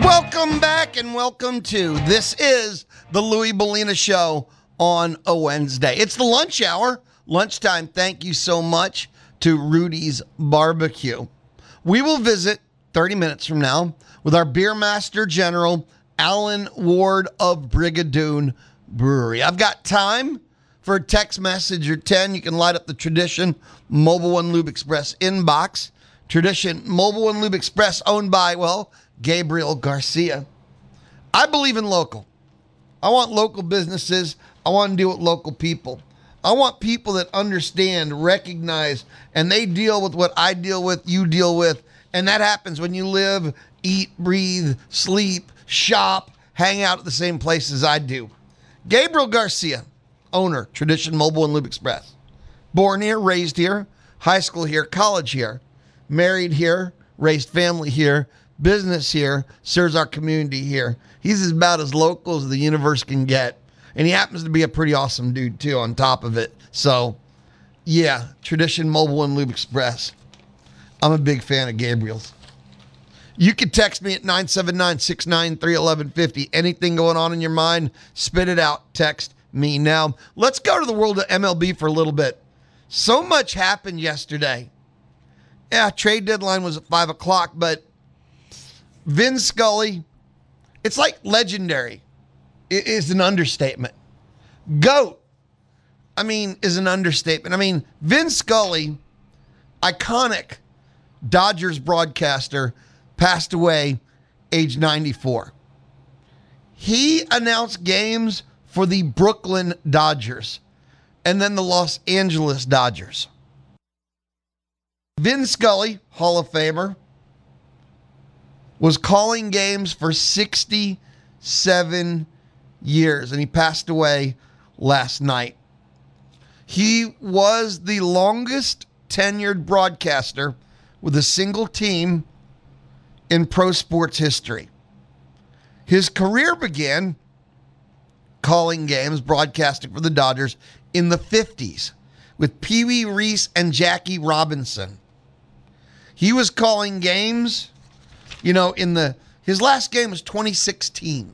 Welcome back and welcome to this is the Louie Belina Show on a Wednesday. It's the lunch hour, lunchtime. Thank you so much to Rudy's Barbecue. We will visit 30 minutes from now with our beer master general, Alan Ward of Brigadoon Brewery. I've got time for a text message or 10. You can light up the Tradition Mobile One Lube Express inbox. Tradition Mobile One Lube Express, owned by, well, Gabriel Garcia. I believe in local. I want local businesses. I want to deal with local people. I want people that understand, recognize, and they deal with what I deal with, you deal with. And that happens when you live, eat, breathe, sleep, shop, hang out at the same place as I do. Gabriel Garcia, owner, Tradition Mobile and Lube Express. Born here, raised here, high school here, college here, married here, raised family here, business here, serves our community here. He's about as local as the universe can get. And he happens to be a pretty awesome dude, too, on top of it. So, yeah, Tradition Mobile and Lube Express. I'm a big fan of Gabriel's. You can text me at 979 693 1150. Anything going on in your mind, spit it out. Text me now. Let's go to the world of MLB for a little bit. So much happened yesterday. Yeah, trade deadline was at 5 o'clock, but Vin Scully, it's like legendary, it is an understatement. GOAT, I mean, is an understatement. I mean, Vin Scully, iconic Dodgers broadcaster, passed away age 94. He announced games for the Brooklyn Dodgers and then the Los Angeles Dodgers. Vin Scully, Hall of Famer, was calling games for 67 years, and he passed away last night. He was the longest tenured broadcaster with a single team in pro sports history. His career began calling games, broadcasting for the Dodgers in the 50s with Pee Wee Reese and Jackie Robinson. He was calling games you know, in the his last game was 2016.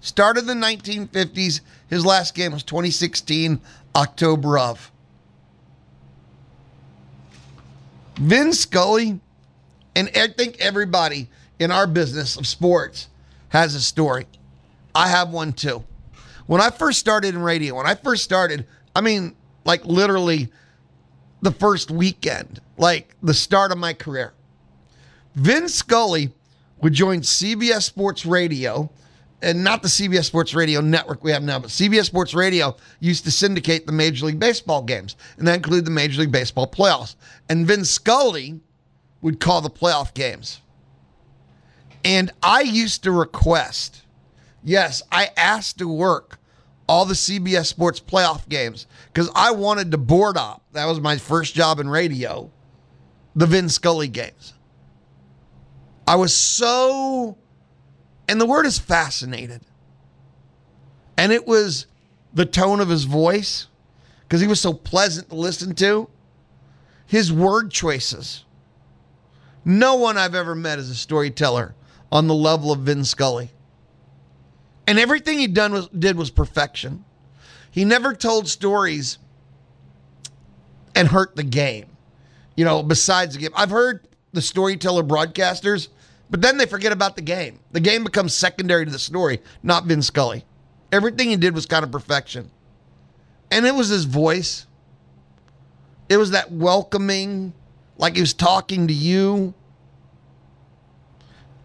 Started the 1950s. His last game was 2016, October of. Vin Scully, and I think everybody in our business of sports has a story. I have one too. When I first started in radio, when I first started, I mean, like literally the first weekend, like the start of my career. Vin Scully would join CBS Sports Radio, and not the CBS Sports Radio network we have now, but CBS Sports Radio used to syndicate the Major League Baseball games, and that included the Major League Baseball playoffs. And Vin Scully would call the playoff games. And I used to request, yes, I asked to work all the CBS Sports playoff games because I wanted to board up. That was my first job in radio, the Vin Scully games. I was so, and the word is fascinated. And it was the tone of his voice, because he was so pleasant to listen to, his word choices. No one I've ever met as a storyteller on the level of Vin Scully. And everything he done was, did was perfection. He never told stories and hurt the game. You know, besides the game. I've heard the storyteller broadcasters but then they forget about the game. The game becomes secondary to the story, not Vin Scully. Everything he did was kind of perfection. And it was his voice. It was that welcoming, like he was talking to you.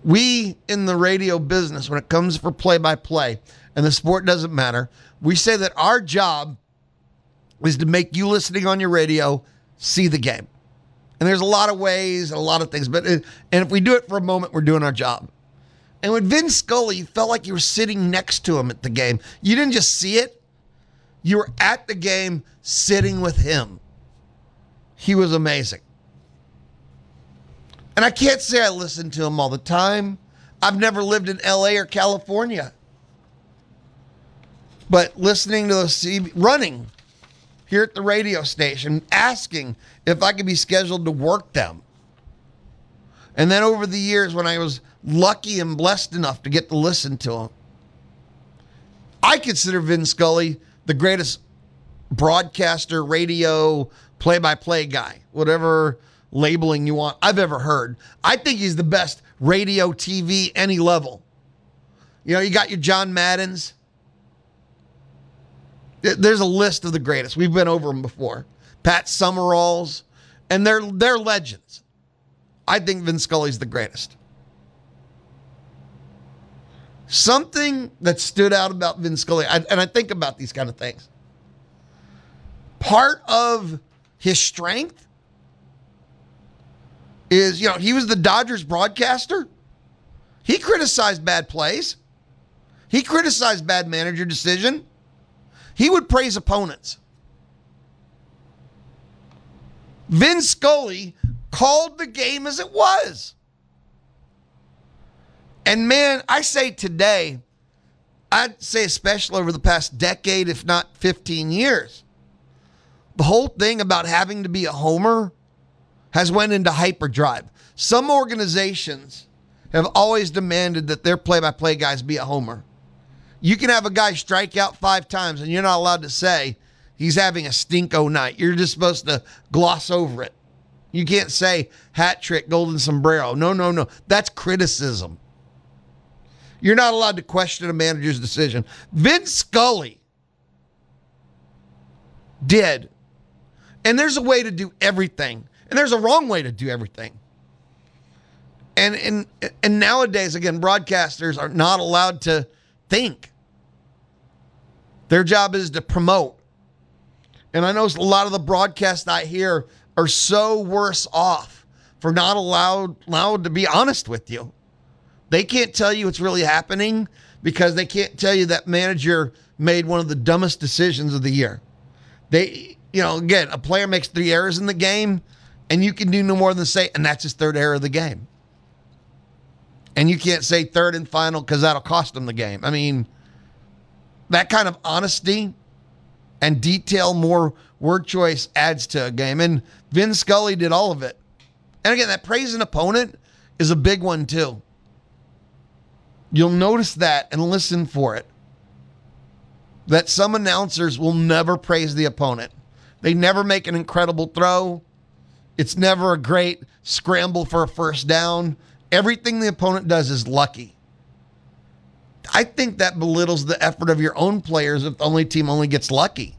We in the radio business, when it comes for play by play, and the sport doesn't matter, we say that our job is to make you listening on your radio see the game. And there's a lot of ways and a lot of things, but and if we do it for a moment, we're doing our job. And with Vin Scully, you felt like you were sitting next to him at the game. You didn't just see it; you were at the game, sitting with him. He was amazing. And I can't say I listened to him all the time. I've never lived in LA or California. But listening to the CB, running here at the radio station asking if I could be scheduled to work them. And then over the years, when I was lucky and blessed enough to get to listen to him, I consider Vin Scully the greatest broadcaster, radio, play by play guy, whatever labeling you want, I've ever heard. I think he's the best radio, TV, any level. You know, you got your John Maddens. There's a list of the greatest. We've been over them before. Pat Summeralls, and they're they're legends. I think Vin Scully's the greatest. Something that stood out about Vin Scully, and I think about these kind of things. Part of his strength is, you know, he was the Dodgers broadcaster. He criticized bad plays. He criticized bad manager decision. He would praise opponents. Vin Scully called the game as it was. And man, I say today, I'd say especially over the past decade, if not 15 years, the whole thing about having to be a homer has went into hyperdrive. Some organizations have always demanded that their play-by-play guys be a homer. You can have a guy strike out five times, and you're not allowed to say he's having a stinko night. You're just supposed to gloss over it. You can't say hat trick, golden sombrero. No, no, no. That's criticism. You're not allowed to question a manager's decision. Vin Scully did. And there's a way to do everything, and there's a wrong way to do everything. And and and nowadays, again, broadcasters are not allowed to think. Their job is to promote. And I know a lot of the broadcasts I hear are so worse off for not allowed allowed to be honest with you. They can't tell you what's really happening because they can't tell you that manager made one of the dumbest decisions of the year. They, you know, again, a player makes three errors in the game, and you can do no more than say, and that's his third error of the game. And you can't say third and final because that'll cost them the game. I mean, that kind of honesty and detail, more word choice adds to a game. And Vin Scully did all of it. And again, that praise an opponent is a big one too. You'll notice that and listen for it. That some announcers will never praise the opponent. They never make an incredible throw. It's never a great scramble for a first down. Everything the opponent does is lucky. I think that belittles the effort of your own players if the only team only gets lucky.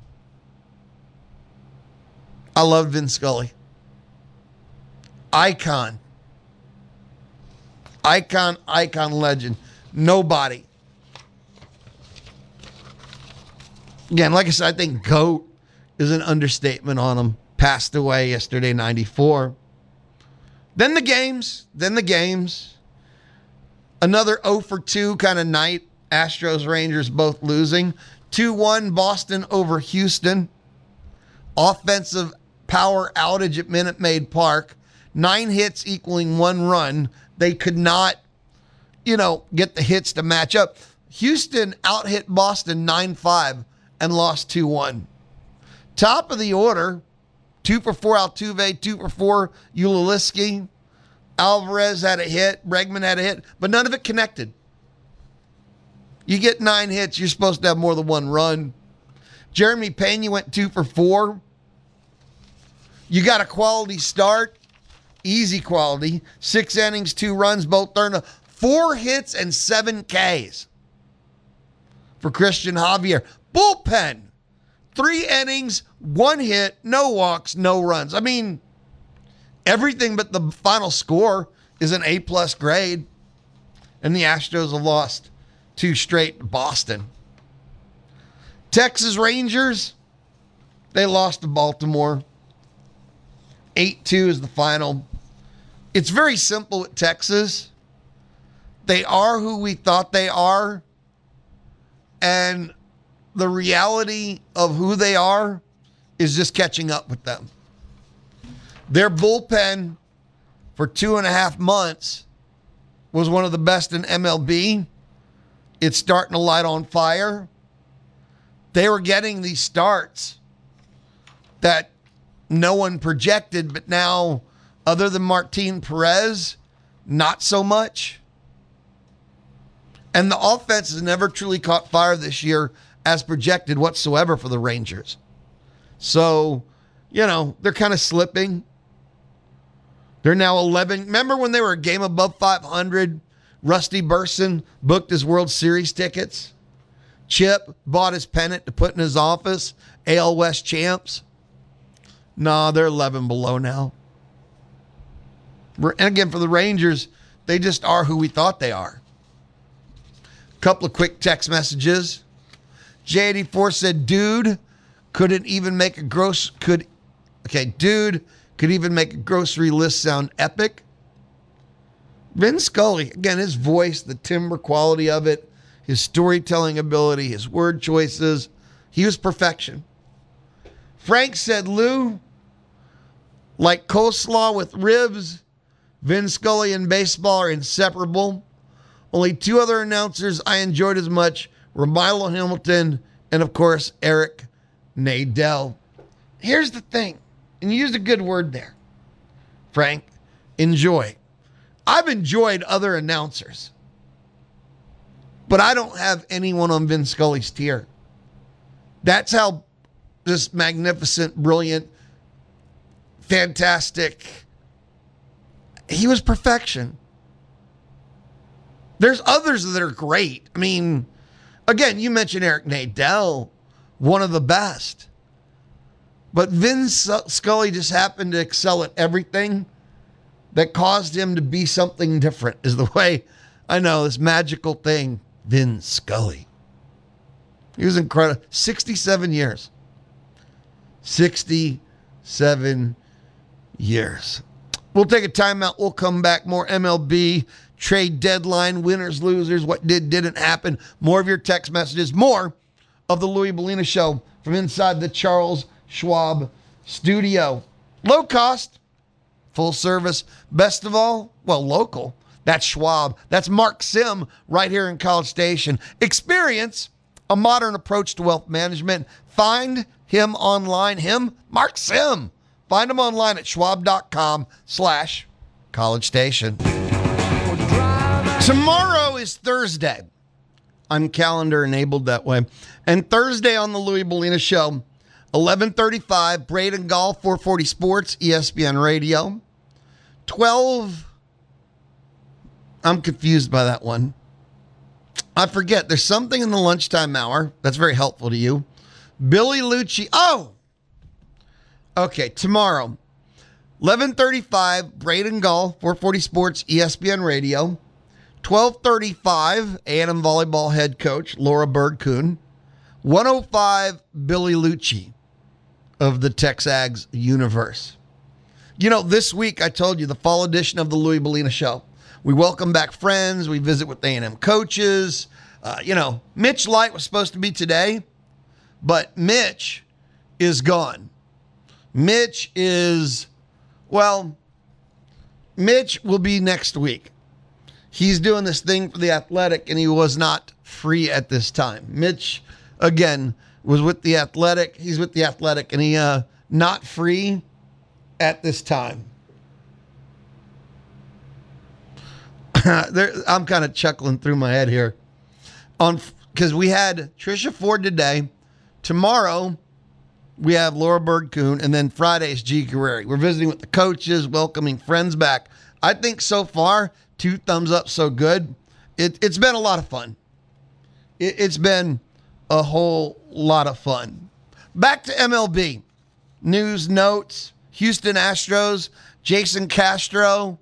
I love Vin Scully. Icon. Icon, icon legend. Nobody. Again, like I said, I think GOAT is an understatement on him. Passed away yesterday, 94. Then the games. Then the games. Another 0 for 2 kind of night. Astros, Rangers both losing. 2 1 Boston over Houston. Offensive power outage at Minute Maid Park. Nine hits equaling one run. They could not, you know, get the hits to match up. Houston out hit Boston 9 5 and lost 2 1. Top of the order, two for four Altuve, two for four Yulieski. Alvarez had a hit, Bregman had a hit, but none of it connected. You get nine hits, you're supposed to have more than one run. Jeremy Pena went two for four. You got a quality start, easy quality. Six innings, two runs, both turned four hits and seven Ks for Cristian Javier. Bullpen, three innings, one hit, no walks, no runs. I mean, everything but the final score is an A plus grade, and the Astros have lost two straight to Boston. Texas Rangers, they lost to Baltimore. 8 2 is the final. It's very simple with Texas. They are who we thought they are. And the reality of who they are is just catching up with them. Their bullpen for two and a half months was one of the best in MLB. It's starting to light on fire. They were getting these starts that no one projected, but now, other than Martin Perez, not so much. And the offense has never truly caught fire this year as projected whatsoever for the Rangers. So, you know, they're kind of slipping. They're now 11. Remember when they were a game above 500? Rusty Burson booked his World Series tickets. Chip bought his pennant to put in his office. AL West champs. Nah, they're 11 below now. And again, for the Rangers, they just are who we thought they are. A Couple of quick text messages. J84 said, dude, couldn't even make a gross, could, okay, dude, could even make a grocery list sound epic. Vin Scully, again, his voice, the timbre quality of it, his storytelling ability, his word choices, he was perfection. Frank said, Lou, like coleslaw with ribs, Vin Scully and baseball are inseparable. Only two other announcers I enjoyed as much were Milo Hamilton and, of course, Eric Nadel. Here's the thing, and you used a good word there, Frank enjoy. I've enjoyed other announcers, but I don't have anyone on Vin Scully's tier. That's how this magnificent, brilliant, fantastic. He was perfection. There's others that are great. I mean, again, you mentioned Eric Nadel, one of the best. But Vin Scully just happened to excel at everything that caused him to be something different, is the way I know this magical thing, Vin Scully. He was incredible. 67 years. 67 years. We'll take a timeout. We'll come back. More MLB trade deadline, winners, losers, what did, didn't happen. More of your text messages, more of the Louie Belina Show from inside the Charles Schwab studio. Low cost, full service, best of all, well, local. That's Schwab. That's Mark Sim right here in College Station. Experience a modern approach to wealth management. Find him online, him, Mark Sim. Find him online at schwab.com slash college station. Tomorrow is Thursday. I'm calendar enabled that way. And Thursday on the Louie Belina Show, 1135, Braden Gall, 440 Sports, ESPN Radio. 12, I'm confused by that one. I forget. There's something in the lunchtime hour that's very helpful to you. Billy Liucci. Oh, okay. Tomorrow, 11:35. Braden Gall, 440 Sports, ESPN Radio. 12:35. A&M volleyball head coach Laura Bird Kuhn. 105. Billy Liucci of the TexAgs universe. You know, this week I told you the fall edition of the Louie Belina Show. We welcome back friends. We visit with A&M coaches. Uh, you know, Mitch Light was supposed to be today, but Mitch is gone. Mitch is, well, Mitch will be next week. He's doing this thing for the athletic, and he was not free at this time. Mitch, again, was with the athletic. He's with the athletic, and he uh, not free at this time. there, I'm kind of chuckling through my head here on because we had Trisha Ford today. Tomorrow we have Laura Bird Kuhn, and then Friday is G Guerrieri. We're visiting with the coaches, welcoming friends back. I think so far, two thumbs up, so good. It, has been a lot of fun. It, it's been a whole lot of fun. Back to MLB news notes. Houston Astros, Jason Castro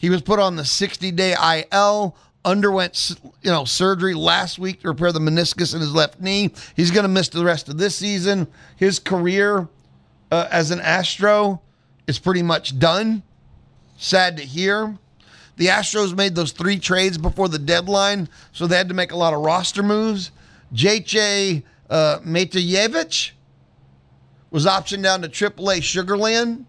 he was put on the 60 day IL, underwent you know surgery last week to repair the meniscus in his left knee. He's going to miss the rest of this season. His career uh, as an Astro is pretty much done. Sad to hear. The Astros made those three trades before the deadline, so they had to make a lot of roster moves. JJ uh, was optioned down to AAA Sugarland.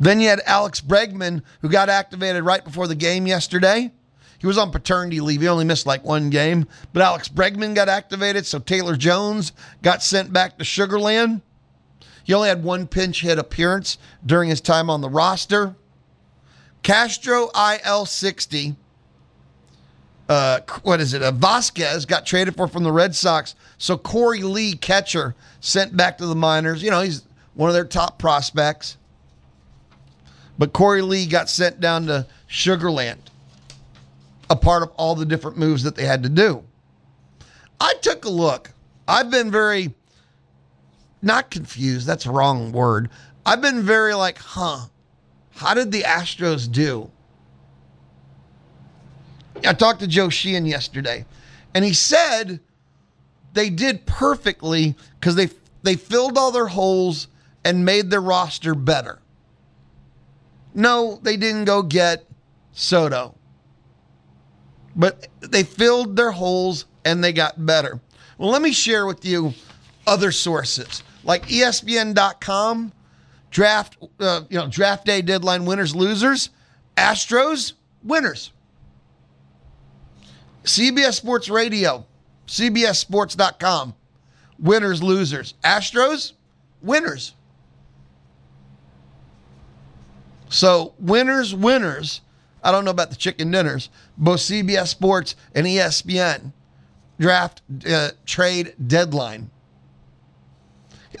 Then you had Alex Bregman, who got activated right before the game yesterday. He was on paternity leave. He only missed like one game. But Alex Bregman got activated, so Taylor Jones got sent back to Sugarland. He only had one pinch hit appearance during his time on the roster. Castro IL 60. Uh, what is it? Uh, Vazquez got traded for from the Red Sox. So Korey Lee, catcher, sent back to the minors. You know, he's one of their top prospects. But Korey Lee got sent down to Sugarland, a part of all the different moves that they had to do. I took a look. I've been very, not confused, that's a wrong word. I've been very like, huh, how did the Astros do? I talked to Joe Sheehan yesterday, and he said they did perfectly because they they filled all their holes and made their roster better. No, they didn't go get Soto. But they filled their holes and they got better. Well, let me share with you other sources like ESPN.com, draft, uh, you know, draft day deadline winners, losers, Astros winners. CBS Sports Radio, CBSSports.com, winners, losers, Astros, winners. So winners, winners. I don't know about the chicken dinners. Both CBS Sports and ESPN draft uh, trade deadline.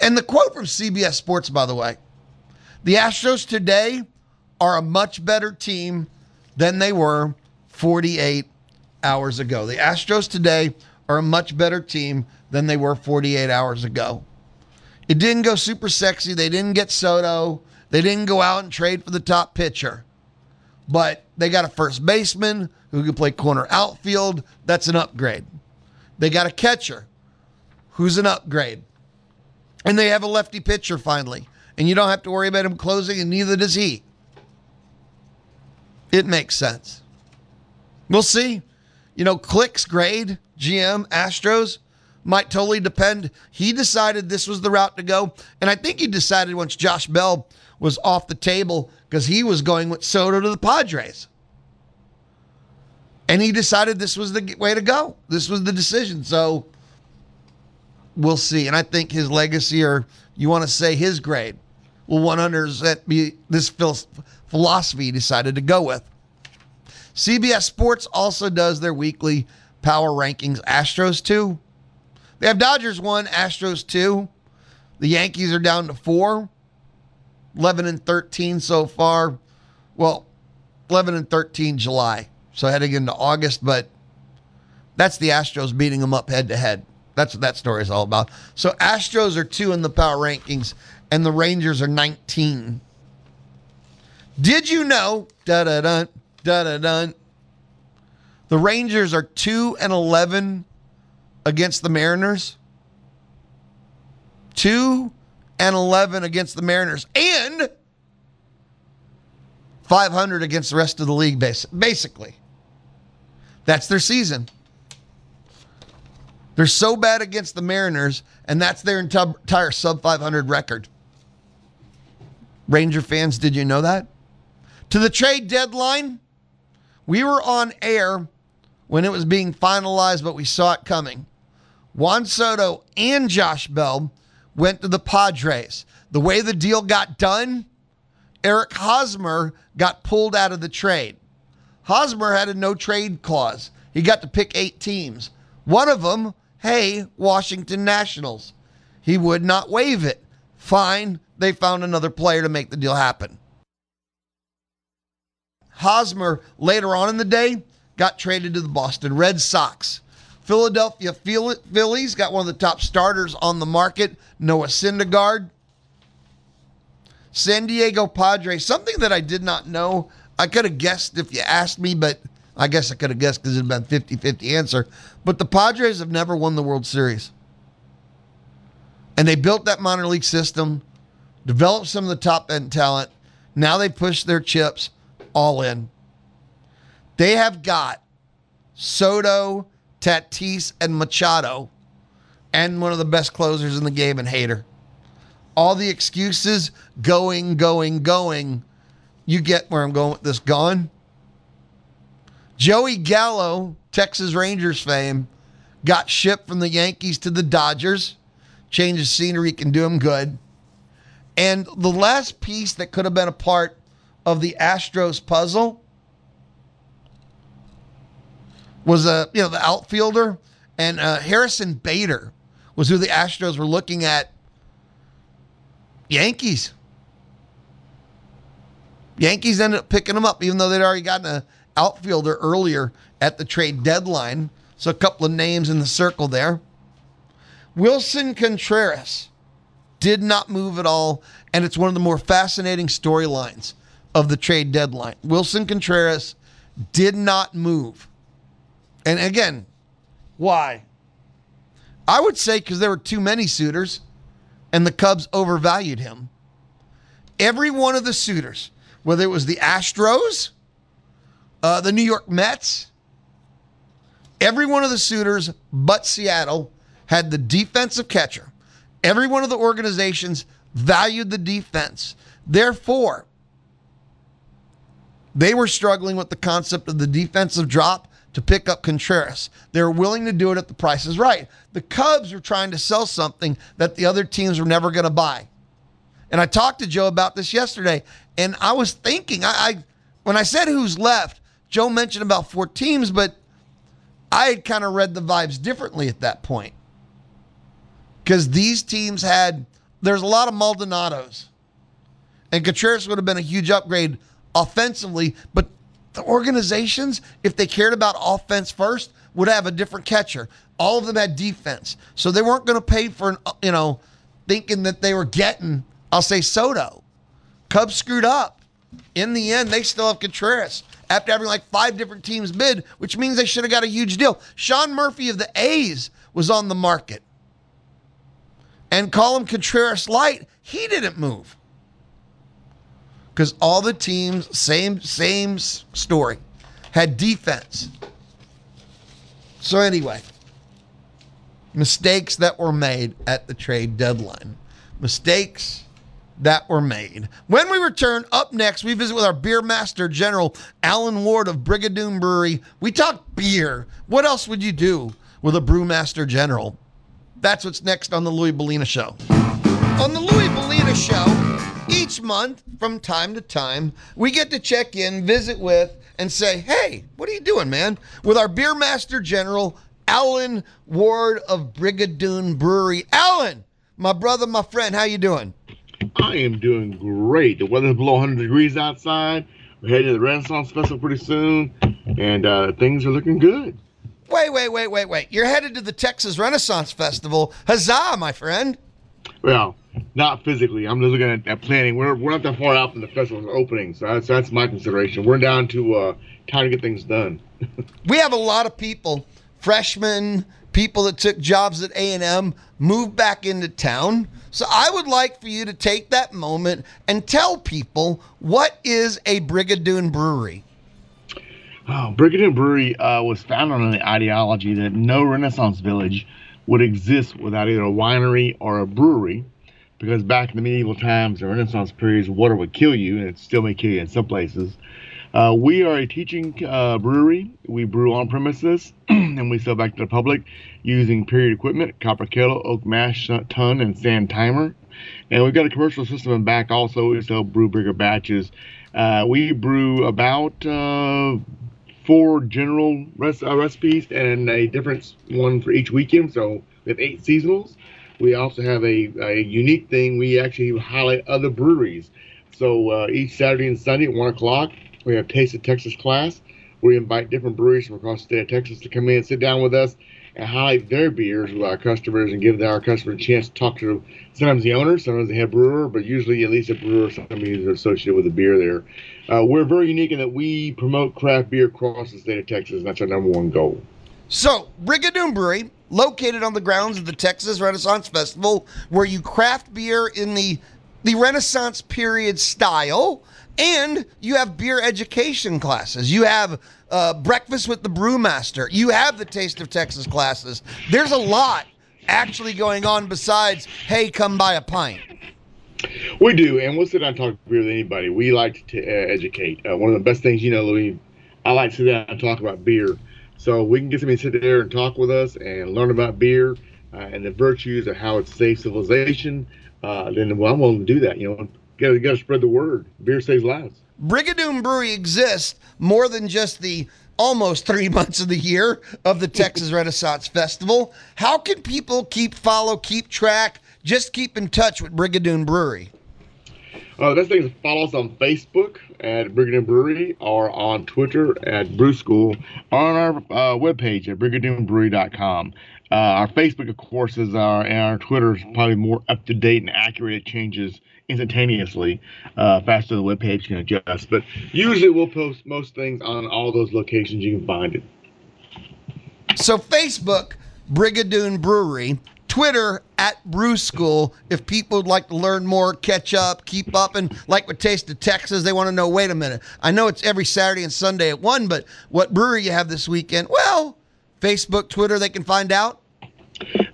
And the quote from CBS Sports, by the way, the Astros today are a much better team than they were 48 hours ago. The Astros today are a much better team than they were 48 hours ago. It didn't go super sexy. They didn't get Soto. They didn't go out and trade for the top pitcher. But they got a first baseman who can play corner outfield. That's an upgrade. They got a catcher who's an upgrade. And they have a lefty pitcher finally. And you don't have to worry about him closing, and neither does he. It makes sense. We'll see. You know, Click's grade, GM, Astros, might totally depend. He decided this was the route to go. And I think he decided once Josh Bell was off the table because he was going with Soto to the Padres. And he decided this was the way to go. This was the decision. So we'll see. And I think his legacy, or you want to say his grade, will 100% be this philosophy he decided to go with. CBS Sports also does their weekly power rankings. Astros 2. They have Dodgers 1, Astros 2. The Yankees are down to 4. 11 and 13 so far. Well, 11 and 13 July. So heading into August, but that's the Astros beating them up head to head. That's what that story is all about. So Astros are two in the power rankings, and the Rangers are 19. Did you know? Da da da da da da. The Rangers are two and 11 against the Mariners. Two and 11 against the Mariners and 500 against the rest of the league, basically. That's their season. They're so bad against the Mariners, and that's their entire sub 500 record. Ranger fans, did you know that? To the trade deadline, we were on air when it was being finalized, but we saw it coming. Juan Soto and Josh Bell went to the Padres. The way the deal got done, Eric Hosmer got pulled out of the trade. Hosmer had a no trade clause. He got to pick eight teams. One of them, hey, Washington Nationals. He would not waive it. Fine, they found another player to make the deal happen. Hosmer, later on in the day, got traded to the Boston Red Sox. Philadelphia Phillies got one of the top starters on the market, Noah Syndergaard. San Diego Padres, something that I did not know. I could have guessed if you asked me, but I guess I could have guessed because it had been 50 50 answer. But the Padres have never won the World Series. And they built that minor league system, developed some of the top end talent. Now they push their chips all in. They have got Soto, Tatis, and Machado, and one of the best closers in the game, and Hader. All the excuses going, going, going. You get where I'm going with this going. Joey Gallo, Texas Rangers fame, got shipped from the Yankees to the Dodgers. Change of scenery can do him good. And the last piece that could have been a part of the Astros puzzle was a you know the outfielder and uh, Harrison Bader was who the Astros were looking at. Yankees. Yankees ended up picking him up, even though they'd already gotten an outfielder earlier at the trade deadline. So a couple of names in the circle there. Willson Contreras did not move at all, and it's one of the more fascinating storylines of the trade deadline. Willson Contreras did not move. And again, why? I would say because there were too many suitors and the Cubs overvalued him. Every one of the suitors, whether it was the Astros, uh, the New York Mets, every one of the suitors but Seattle had the defensive catcher. Every one of the organizations valued the defense. Therefore, they were struggling with the concept of the defensive drop to pick up Contreras. They were willing to do it if the price is right. The Cubs were trying to sell something that the other teams were never going to buy. And I talked to Joe about this yesterday, and I was thinking, I, I when I said who's left, Joe mentioned about four teams, but I had kind of read the vibes differently at that point. Because these teams had, there's a lot of Maldonados. And Contreras would have been a huge upgrade offensively, but the organizations, if they cared about offense first, would have a different catcher. All of them had defense. So they weren't going to pay for, an, uh, you know, thinking that they were getting, I'll say, Soto. Cubs screwed up. In the end, they still have Contreras after having like five different teams bid, which means they should have got a huge deal. Sean Murphy of the A's was on the market. And call him Contreras Light, he didn't move. Because all the teams, same, same story, had defense. So anyway, mistakes that were made at the trade deadline. Mistakes that were made. When we return, up next, we visit with our beer master general, Alan Ward of Brigadoon Brewery. We talk beer. What else would you do with a brewmaster general? That's what's next on the Louie Belina Show. On the Louie Belina Show, each month, from time to time, we get to check in, visit with, and say, hey, what are you doing, man? With our beer master general, Alan Ward of Brigadoon Brewery. Alan, my brother, my friend, how you doing? I am doing great. The weather's below 100 degrees outside. We're heading to the Renaissance Festival pretty soon, and uh, things are looking good. Wait, wait, wait, wait, wait. You're headed to the Texas Renaissance Festival. Huzzah, my friend. Well, not physically. I'm just looking at, at planning. We're, we're not that far out from the festival's opening, so that's, that's my consideration. We're down to uh, time to get things done. we have a lot of people, freshmen, people that took jobs at A&M, moved back into town. So I would like for you to take that moment and tell people what is a Brigadoon Brewery. Oh, Brigadoon Brewery uh, was founded on the ideology that no Renaissance village would exist without either a winery or a brewery, because back in the medieval times, the Renaissance periods, water would kill you, and it still may kill you in some places. Uh, we are a teaching uh, brewery. We brew on premises and we sell back to the public using period equipment, copper kettle, oak mash tun, and sand timer. And we've got a commercial system in back also. We sell brew bigger batches. Uh, we brew about uh, four general uh, recipes and a different one for each weekend. So we have eight seasonals. We also have a, a unique thing. We actually highlight other breweries. So uh, each Saturday and Sunday at 1 o'clock, we have Taste of Texas class. We invite different breweries from across the state of Texas to come in and sit down with us and highlight their beers with our customers and give our customers a chance to talk to sometimes the owner, sometimes the head brewer, but usually at least a brewer, somebody who's associated with the beer there. Uh, we're very unique in that we promote craft beer across the state of Texas. And that's our number one goal. So, Brigadoon Brewery, located on the grounds of the Texas Renaissance Festival, where you craft beer in the the Renaissance period style and you have beer education classes. You have uh, breakfast with the brewmaster. You have the Taste of Texas classes. There's a lot actually going on besides, hey, come buy a pint. We do, and we'll sit down and talk beer with anybody. We like to uh, educate. Uh, one of the best things, you know, Louis, I like to sit down and talk about beer. So we can get somebody to sit there and talk with us and learn about beer uh, and the virtues of how it's saves civilization, uh, then well, I'm willing to do that. You know, you got to spread the word. Beer saves lives. Brigadoon Brewery exists more than just the almost three months of the year of the Texas Renaissance Festival. How can people keep follow, keep track, just keep in touch with Brigadoon Brewery? Uh, that's thing is follow us on Facebook at Brigadoon Brewery or on Twitter at Brew School or on our uh, webpage at brigadoonbrewery.com. Uh, our Facebook, of course, is our and our Twitter is probably more up to date and accurate. It changes instantaneously, uh, faster than the webpage can adjust. But usually, we'll post most things on all those locations you can find it. So Facebook, Brigadoon Brewery, Twitter at Brew School. If people would like to learn more, catch up, keep up, and like with Taste of Texas, they want to know. Wait a minute, I know it's every Saturday and Sunday at one, but what brewery you have this weekend? Well, Facebook, Twitter, they can find out.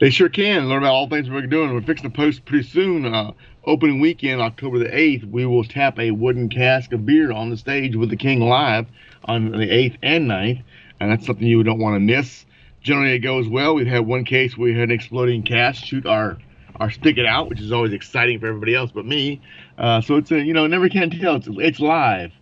They sure can learn about all things we're doing. We're fixing to post pretty soon. Uh, opening weekend, October the 8th, we will tap a wooden cask of beer on the stage with the King live on the 8th and 9th. And that's something you don't want to miss. Generally, it goes well. We've had one case where we had an exploding cast shoot our our spigot out, which is always exciting for everybody else but me. Uh, so it's a, you know, never can tell. It's, it's live.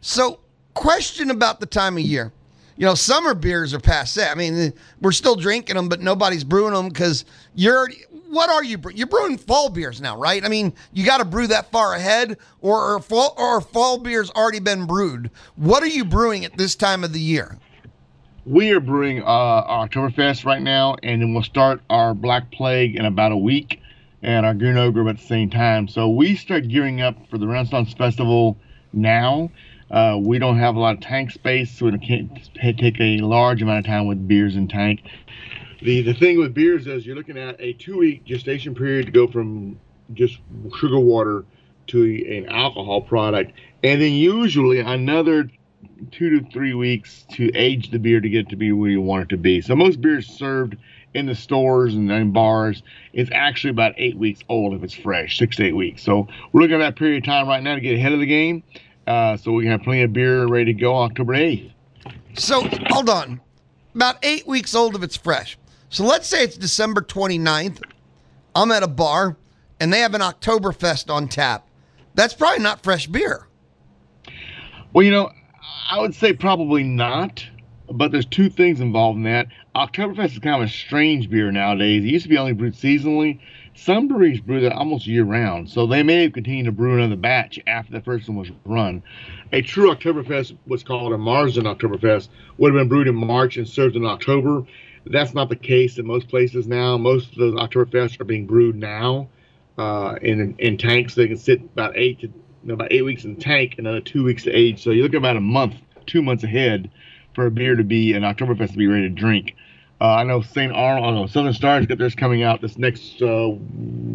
So, question about the time of year. You know, summer beers are passe. I mean, we're still drinking them, but nobody's brewing them because you're what are you? You're brewing fall beers now, right? I mean, you got to brew that far ahead, or or fall, or fall beers already been brewed. What are you brewing at this time of the year? We are brewing uh, our Oktoberfest right now, and then we'll start our Black Plague in about a week, and our Green Ogre at the same time. So we start gearing up for the Renaissance Festival now. Uh, we don't have a lot of tank space, so it can't take a large amount of time with beers in tank. The the thing with beers is you're looking at a two week gestation period to go from just sugar water to an alcohol product, and then usually another two to three weeks to age the beer to get it to be where you want it to be. So most beers served in the stores and in bars, is actually about eight weeks old if it's fresh, six to eight weeks. So we're looking at that period of time right now to get ahead of the game. Uh, so we can have plenty of beer ready to go October 8th. So hold on. About eight weeks old if it's fresh. So let's say it's December 29th. I'm at a bar and they have an Oktoberfest on tap. That's probably not fresh beer. Well, you know, I would say probably not, but there's two things involved in that. Oktoberfest is kind of a strange beer nowadays. It used to be only brewed seasonally. Some breweries brew that almost year round, so they may have continued to brew another batch after the first one was run. A true Oktoberfest, what's called a Märzen Oktoberfest, would have been brewed in March and served in October. That's not the case in most places now. Most of those Oktoberfests are being brewed now uh, in in tanks. They can sit about eight to you know, about eight weeks in the tank, another two weeks to age. So you look about a month, two months ahead for a beer to be an Oktoberfest to be ready to drink. Uh, I know St. Arnold, know Southern Star's got theirs coming out this next uh,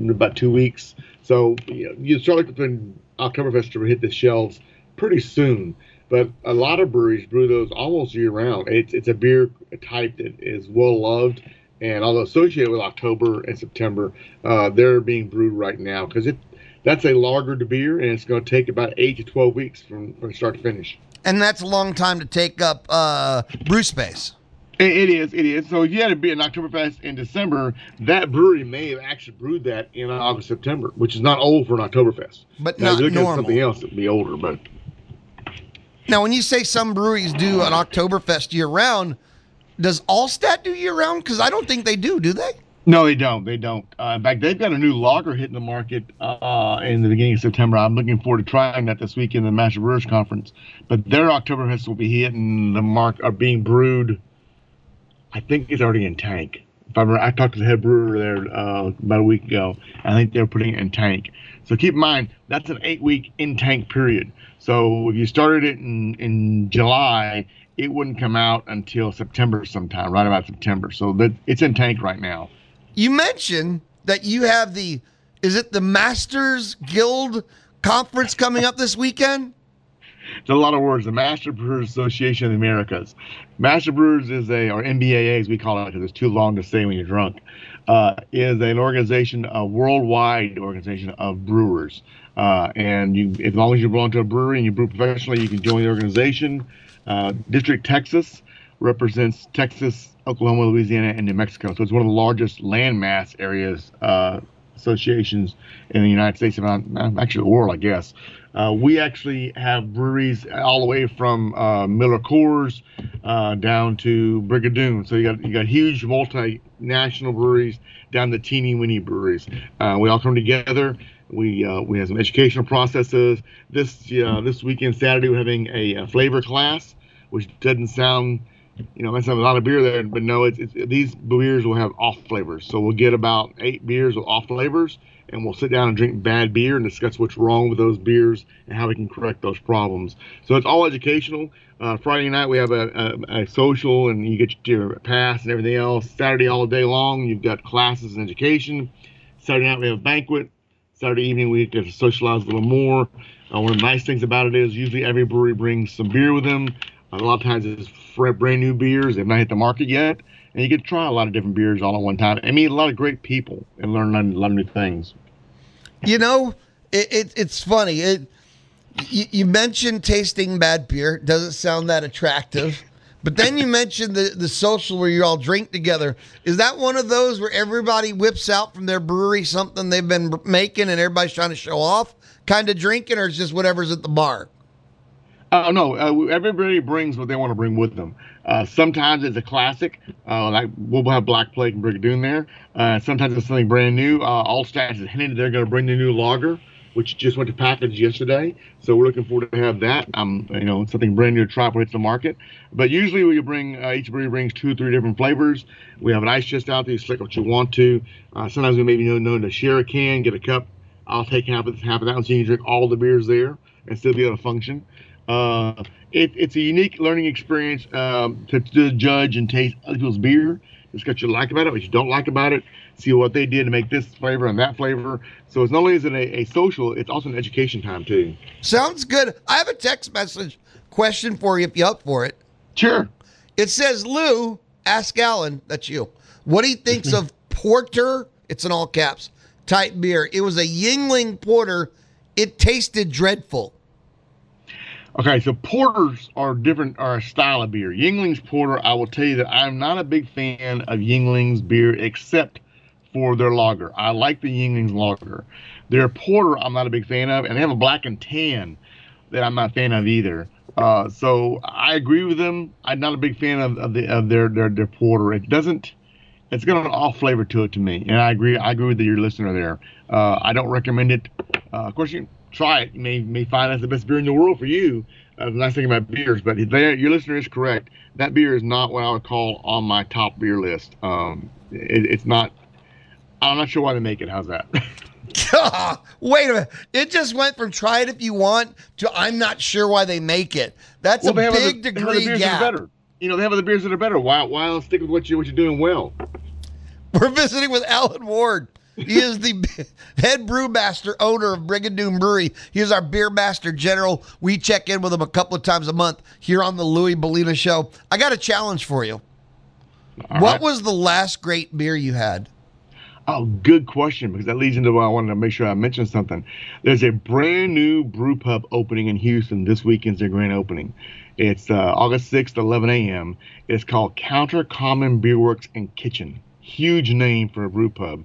about two weeks. So you, know, you start looking for Oktoberfest to hit the shelves pretty soon. But a lot of breweries brew those almost year round. It's it's a beer type that is well loved, and although associated with October and September, uh, they're being brewed right now because it that's a lager to beer, and it's going to take about eight to twelve weeks from, from start to finish. And that's a long time to take up uh, brew space. It, is, it is. So if you had to be an Oktoberfest in December, that brewery may have actually brewed that in August, September, which is not old for an Oktoberfest. But now, not if normal. something else, that'd be older, but. Now, when you say some breweries do an Oktoberfest year round, does Altstadt do year round? Because I don't think they do. Do they? No, they don't. They don't. Uh, in fact, they've got a new lager hitting the market uh, in the beginning of September. I'm looking forward to trying that this week in the Master Brewers Conference. But their October Oktoberfest will be hitting the mark, are being brewed. I think it's already in tank. If I, remember, I talked to the head brewer there uh, about a week ago. I think they're putting it in tank. So keep in mind that's an eight week in tank period. So if you started it in, in July, it wouldn't come out until September sometime, right about September. So that it's in tank right now. You mentioned that you have the is it the Masters Guild conference coming up this weekend? It's a lot of words. The Master Brewers Association of the Americas. Master Brewers is a, or MBAA as we call it because it's too long to say when you're drunk, uh, is an organization, a worldwide organization of brewers. Uh, and you, as long as you belong to a brewery and you brew professionally, you can join the organization. Uh, District Texas represents Texas, Oklahoma, Louisiana, and New Mexico. So it's one of the largest landmass areas uh, associations in the United States, and actually the world, I guess. Uh, we actually have breweries all the way from uh, Miller Coors uh, down to Brigadoon. So you got you got huge multinational breweries down to teeny weeny breweries. Uh, we all come together. We uh, we have some educational processes. This uh, this weekend Saturday we're having a, a, flavor class, which doesn't sound you know that's a lot of beer there, but no, it's, it's these beers will have off flavors. So we'll get about eight beers with off flavors and we'll sit down and drink bad beer and discuss what's wrong with those beers and how we can correct those problems. So it's all educational. Uh, Friday night we have a, a, a, social and you get your pass and everything else. Saturday all day long you've got classes and education. Saturday night we have a banquet. Saturday evening we get to socialize a little more. Uh, one of the nice things about it is usually every brewery brings some beer with them. A lot of times it's brand new beers. They've not hit the market yet and you get to try a lot of different beers all at one time and meet a lot of great people and learn a lot of new things. You know, it, it it's funny. It you, you, mentioned tasting bad beer doesn't sound that attractive. But then you mentioned the, the social where you all drink together. Is that one of those where everybody whips out from their brewery something they've been making and everybody's trying to show off kind of drinking, or is just whatever's at the bar? Uh, no, uh, everybody brings what they want to bring with them. Uh, sometimes it's a classic, uh, like we'll have Black Plague and Brigadoon there. Uh, sometimes it's something brand new. Uh, Altstadt is hinted they're going to bring the new lager, which just went to package yesterday. So we're looking forward to have that. Um, you know, something brand new to try when it's the market. But usually we bring each brewery brings two or three different flavors. We have an ice chest out there. You select what you want to. sometimes we maybe know, know to share a can, get a cup. I'll take half of this, half of that one so you can drink all the beers there and still be able to function. Uh, it, it's a unique learning experience um, to, to, judge and taste other people's beer. It's what you like about it, what you don't like about it. See what they did to make this flavor and that flavor. So it's not only is it a, a social, it's also an education time too. Sounds good. I have a text message question for you if you're up for it. Sure. It says, Lou, ask Alan, that's you, what he thinks of porter, it's in all caps, type beer. It was a Yuengling porter. It tasted dreadful. Okay, so porters are different, are a style of beer. Yuengling's porter, I will tell you that I'm not a big fan of Yuengling's beer except for their lager. I like the Yuengling's lager. Their porter, I'm not a big fan of, and they have a black and tan that I'm not a fan of either. Uh, so I agree with them. I'm not a big fan of, of the of their, their their porter. It doesn't. It's got an off flavor to it to me, and I agree. I agree with your listener there. Uh, I don't recommend it. Uh, of course, you try it. You may may find that's the best beer in the world for you. Uh, nice thing about beers, but there, your listener is correct. That beer is not what I would call on my top beer list. Um, it, it's not. I'm not sure why they make it. How's that? Wait a minute. It just went from try it if you want to I'm not sure why they make it. That's well, a big the, degree gap. You know, they have other beers that are better. Why why stick with what you what you're doing well? We're visiting with Alan Ward. He is the head brewmaster, owner of Brigadoon Brewery. He is our beer master general. We check in with him a couple of times a month here on the Louie Belina Show. I got a challenge for you. All what right. was the last great beer you had? Oh, good question because that leads into why I wanted to make sure I mentioned something. There's a brand new brew pub opening in Houston. This weekend's their grand opening. It's uh, August 6th, 11 a.m. It's called Counter Common Beer Works and Kitchen. Huge name for a brew pub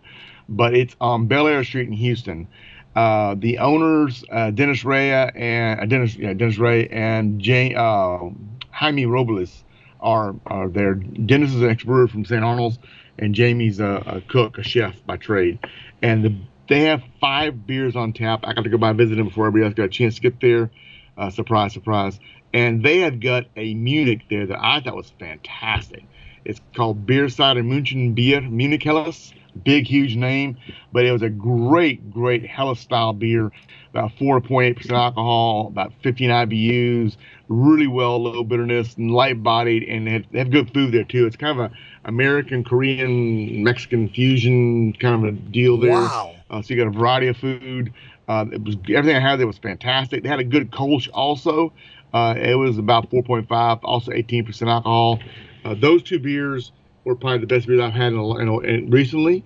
but it's on Bellaire Street in Houston. Uh, the owners, uh, Dennis Ray and uh, Dennis, yeah, Dennis Ray and Jay, uh, Jaime Robles are are there. Dennis is an ex brewer from St. Arnold's, and Jamie's a, a, cook, a chef by trade. And the, they have five beers on tap. I got to go by and visit them before everybody else got a chance to get there. Uh, surprise, surprise. And they have got a Munich there that I thought was fantastic. It's called Beer Cider München Bier Munich Helles big, huge name, but it was a great, great Hella style beer. About 4.8% alcohol, about 15 IBUs, really well low bitterness and light bodied, and they have, they have, good food there too. It's kind of a American, Korean, Mexican fusion kind of a deal there. Wow. Uh, so you got a variety of food. Uh, it was everything I had there was fantastic. They had a good Kolsch also. Uh, it was about 4.5, also 18% alcohol. Uh, those two beers were probably the best beers I've had in, a, in, a, in recently.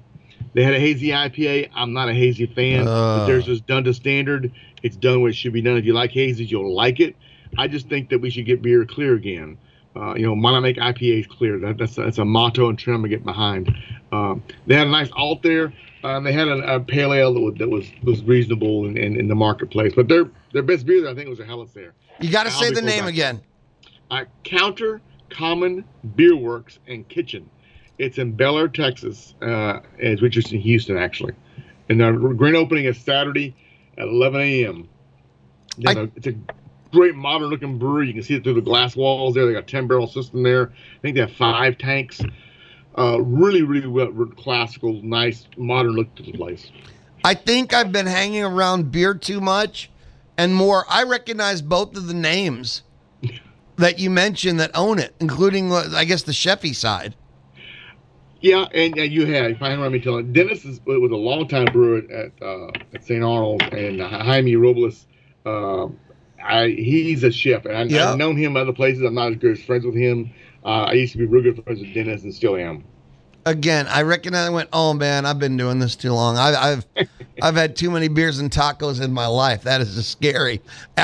They had a hazy IPA. I'm not a hazy fan. Uh. Theirs is done to standard. It's done what it should be done. If you like hazies, you'll like it. I just think that we should get beer clear again. Uh, you know, why not make IPAs clear? That, that's that's a motto and trend to get behind. Um, they had a nice alt there. Um, they had a, a pale ale that was, that was, was reasonable in, in, in, the marketplace. But their their best beer, I think, was a Helles there. You got to say the name back. again. Uh, Counter Common Beer Works and Kitchen. It's in Bellaire, Texas, uh, which is in Houston, actually. And the grand opening is Saturday at 11 a.m. I, it's a great modern looking brewery. You can see it through the glass walls there. They got a 10 barrel system there. I think they have five tanks. Uh, really, really well, classical, nice, modern look to the place. I think I've been hanging around beer too much and more. I recognize both of the names that you mentioned that own it, including, uh, I guess, the Sheffy side. Yeah, and, and you had, if I remember telling, Dennis is, was a longtime brewer at uh, at St. Arnold, and Jaime Robles, uh, I, he's a chef, and I, yep. I've known him other places. I'm not as good as friends with him. Uh, I used to be real good friends with Dennis, and still am. Again, I reckon I went, oh man, I've been doing this too long. I, I've I've had too many beers and tacos in my life. That is just scary.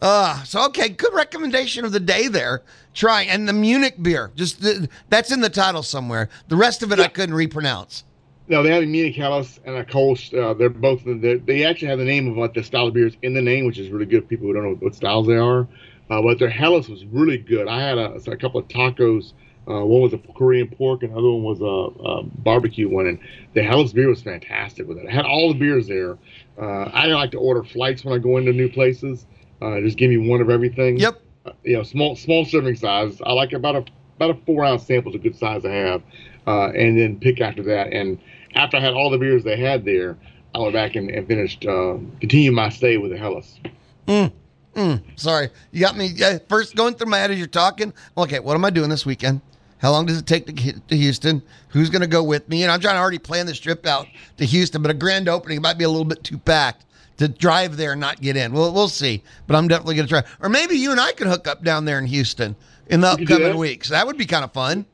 uh, so okay, good recommendation of the day there. Try and the Munich beer, just the, that's in the title somewhere. The rest of it yeah. I couldn't repronounce. No, they have a Munich Helles and a Kolsch. Uh, they're both they're, they actually have the name of like the style of beers in the name, which is really good. For people who don't know what styles they are, uh, but their Helles was really good. I had a, a couple of tacos. Uh, one was a Korean pork, and the other one was a, a barbecue one. And the Helles beer was fantastic with it. I had all the beers there. Uh, I like to order flights when I go into new places. Uh, just give me one of everything. Yep. Uh, you know, small small serving size. I like about a about a four ounce sample is a good size to have, and then pick after that. And after I had all the beers they had there, I went back and, and finished, uh, continued my stay with the Helles. Mm, mm, sorry. You got me uh, first going through my head as you're talking. Okay, what am I doing this weekend? How long does it take to get to Houston? Who's going to go with me? And I'm trying to already plan this trip out to Houston, but a grand opening might be a little bit too packed to drive there and not get in. Well, we'll see. But I'm definitely going to try. Or maybe you and I can hook up down there in Houston in the upcoming weeks. That would be kind of fun.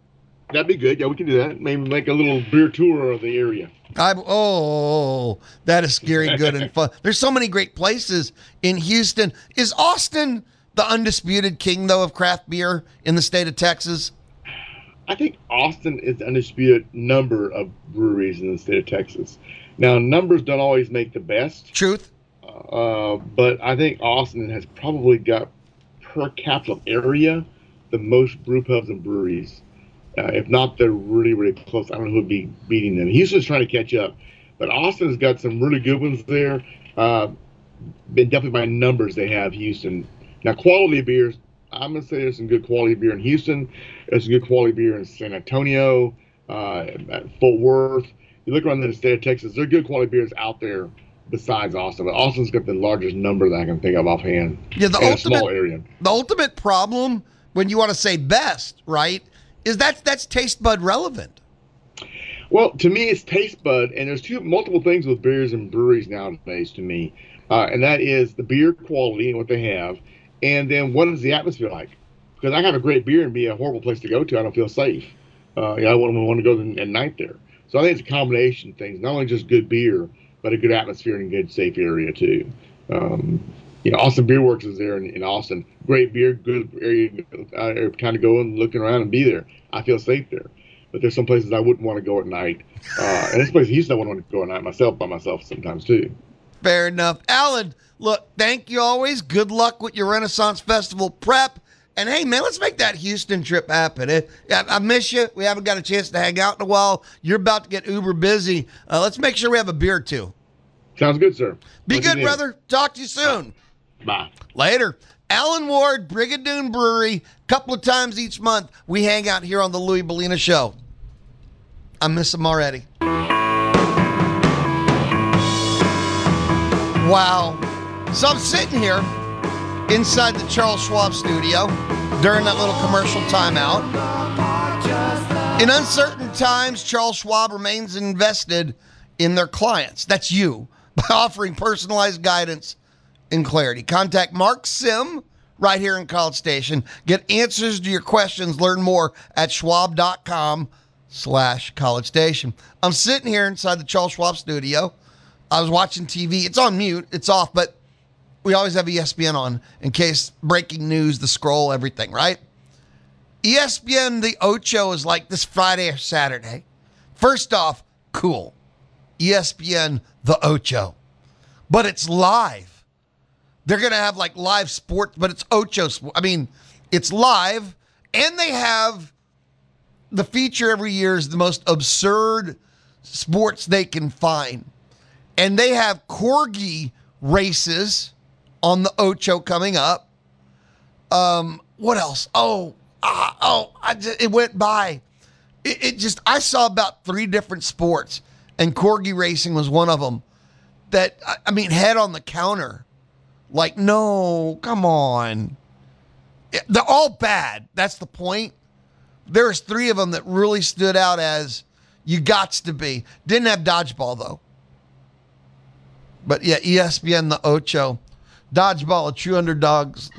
That'd be good. Yeah, we can do that. Maybe make a little beer tour of the area. I'm, oh, that is scary good and fun. There's so many great places in Houston. Is Austin the undisputed king though of craft beer in the state of Texas? I think Austin is the undisputed number of breweries in the state of Texas. Now, numbers don't always make the best. Truth. Uh, but I think Austin has probably got per capita area the most brew pubs and breweries uh, if not, they're really, really close. I don't know who'd be beating them. Houston's trying to catch up, but Austin's got some really good ones there. Uh, been definitely by numbers they have Houston. Now, quality of beers, I'm gonna say there's some good quality beer in Houston. There's some good quality beer in San Antonio, uh, Fort Worth. You look around the state of Texas, there are good quality beers out there besides Austin. But Austin's got the largest number that I can think of offhand. Yeah, the ultimate, The ultimate problem when you want to say best, right, is that that's taste bud relevant? Well, to me, it's taste bud, and there's two multiple things with beers and breweries nowadays. To me, uh, and that is the beer quality and what they have, and then what is the atmosphere like? Because I have a great beer and be a horrible place to go to, I don't feel safe. Uh, I wouldn't want to go at night there. So I think it's a combination of things, not only just good beer, but a good atmosphere and good safe area too. Um, you know, Austin Beer Works is there in, in Austin. Great beer, good area uh, kind of go and looking around and be there. I feel safe there. But there's some places I wouldn't want to go at night. Uh, and this place in Houston, I wouldn't want to go at night myself by myself sometimes too. Fair enough. Alan, look, thank you always. Good luck with your Renaissance Festival prep. And hey, man, let's make that Houston trip happen. I miss you. We haven't got a chance to hang out in a while. You're about to get uber busy. Uh, let's make sure we have a beer too. Sounds good, sir. Be good, brother. Talk to you soon. Bye. Later. Alan Ward, Brigadoon Brewery. A couple of times each month, we hang out here on the Louie Belina Show. I miss him already. Wow. So I'm sitting here inside the Charles Schwab studio during that little commercial timeout. In uncertain times, Charles Schwab remains invested in their clients. That's you by offering personalized guidance and clarity. Contact Mark Sim right here in College Station. Get answers to your questions. Learn more at schwab.com slash college station. I'm sitting here inside the Charles Schwab studio. I was watching TV. It's on mute. It's off, but we always have ESPN on in case breaking news, the scroll, everything, right? ESPN the Ocho is like this Friday or Saturday. First off, cool. ESPN the Ocho. But it's live. They're going to have like live sports, but it's Ocho. I mean, it's live and they have the feature every year is the most absurd sports they can find. And they have corgi races on the Ocho coming up. Um, what else? Oh, uh, oh, I just, it went by. It, it just I saw about three different sports, and corgi racing was one of them. That I, I mean, head on the counter. Like, no, come on. They're all bad. That's the point. There's three of them that really stood out as you gots to be. Didn't have dodgeball though. But yeah, ESPN the Ocho. Dodgeball, a true underdogs.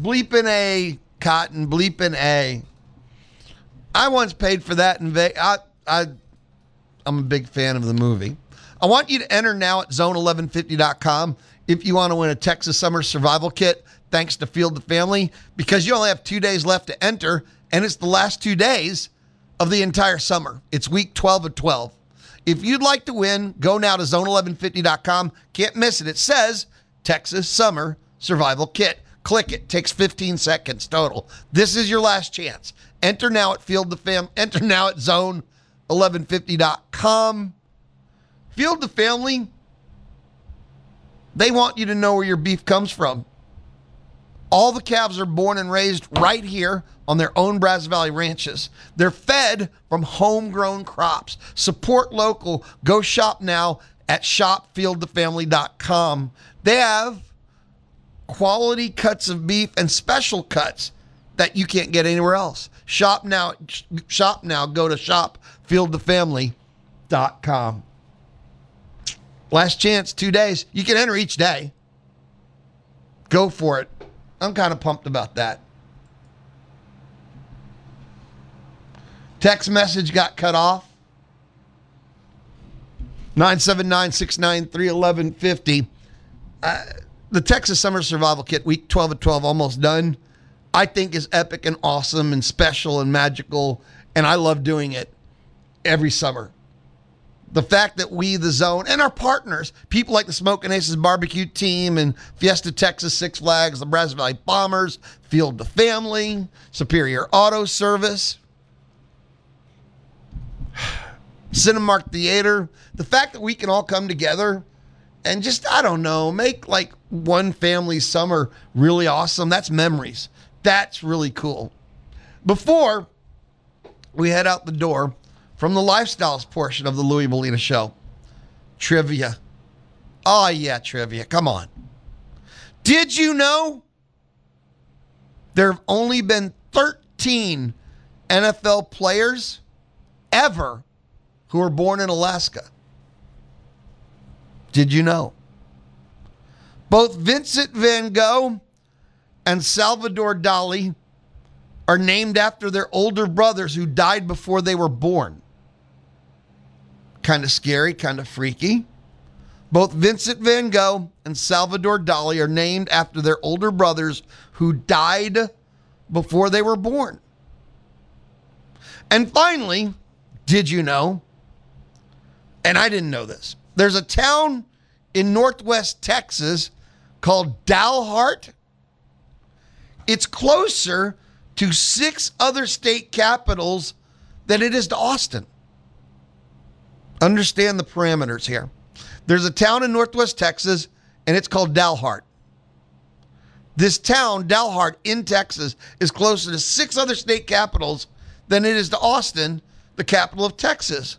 Bleeping A, Cotton, bleeping A. I once paid for that in Vegas. I, I, I'm a big fan of the movie. I want you to enter now at zone1150.com if you want to win a Texas Summer Survival Kit, thanks to Field the Family, because you only have two days left to enter, and it's the last two days of the entire summer. It's week 12 of 12. If you'd like to win, go now to zone1150.com. Can't miss it. It says Texas Summer Survival Kit. Click it. Takes 15 seconds total. This is your last chance. Enter now at Field the Fam. Enter now at zone1150.com. Field the Family. They want you to know where your beef comes from. All the calves are born and raised right here on their own Brazos Valley ranches. They're fed from homegrown crops. Support local. Go shop now at shopfieldthefamily.com. They have quality cuts of beef and special cuts that you can't get anywhere else. Shop now. Shop now. Go to shopfieldthefamily.com. Last chance, two days. You can enter each day. Go for it. I'm kind of pumped about that. Text message got cut off. 979 693 1150. Uh, the Texas Summer Survival Kit, week 12 of 12, almost done, I think is epic and awesome and special and magical. And I love doing it every summer. The fact that we, the zone, and our partners, people like the Smoking Aces barbecue team and Fiesta Texas Six Flags, the Brazos Valley Bombers, Field the Family, Superior Auto Service, Cinemark Theater, the fact that we can all come together and just, I don't know, make like one family summer really awesome. That's memories. That's really cool. Before we head out the door from the lifestyles portion of the Louie Belina show, trivia. Oh, yeah, trivia. Come on. Did you know there have only been 13 NFL players ever who were born in Alaska? Did you know? Both Vincent van Gogh and Salvador Dali are named after their older brothers who died before they were born. Kind of scary, kind of freaky. Both Vincent van Gogh and Salvador Dali are named after their older brothers who died before they were born. And finally, did you know? And I didn't know this. There's a town in northwest Texas called Dalhart. It's closer to six other state capitals than it is to Austin. Understand the parameters here. There's a town in northwest Texas, and it's called Dalhart. This town, Dalhart in Texas, is closer to six other state capitals than it is to Austin, the capital of Texas.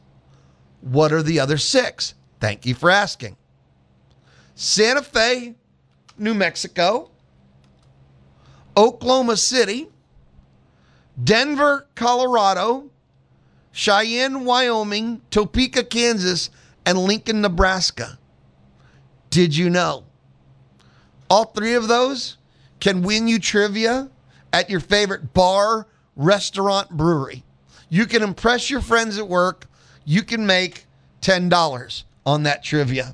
What are the other six? Thank you for asking. Santa Fe, New Mexico, Oklahoma City, Denver, Colorado, Cheyenne, Wyoming, Topeka, Kansas, and Lincoln, Nebraska. Did you know? All three of those can win you trivia at your favorite bar, restaurant, brewery. You can impress your friends at work. You can make $10 on that trivia.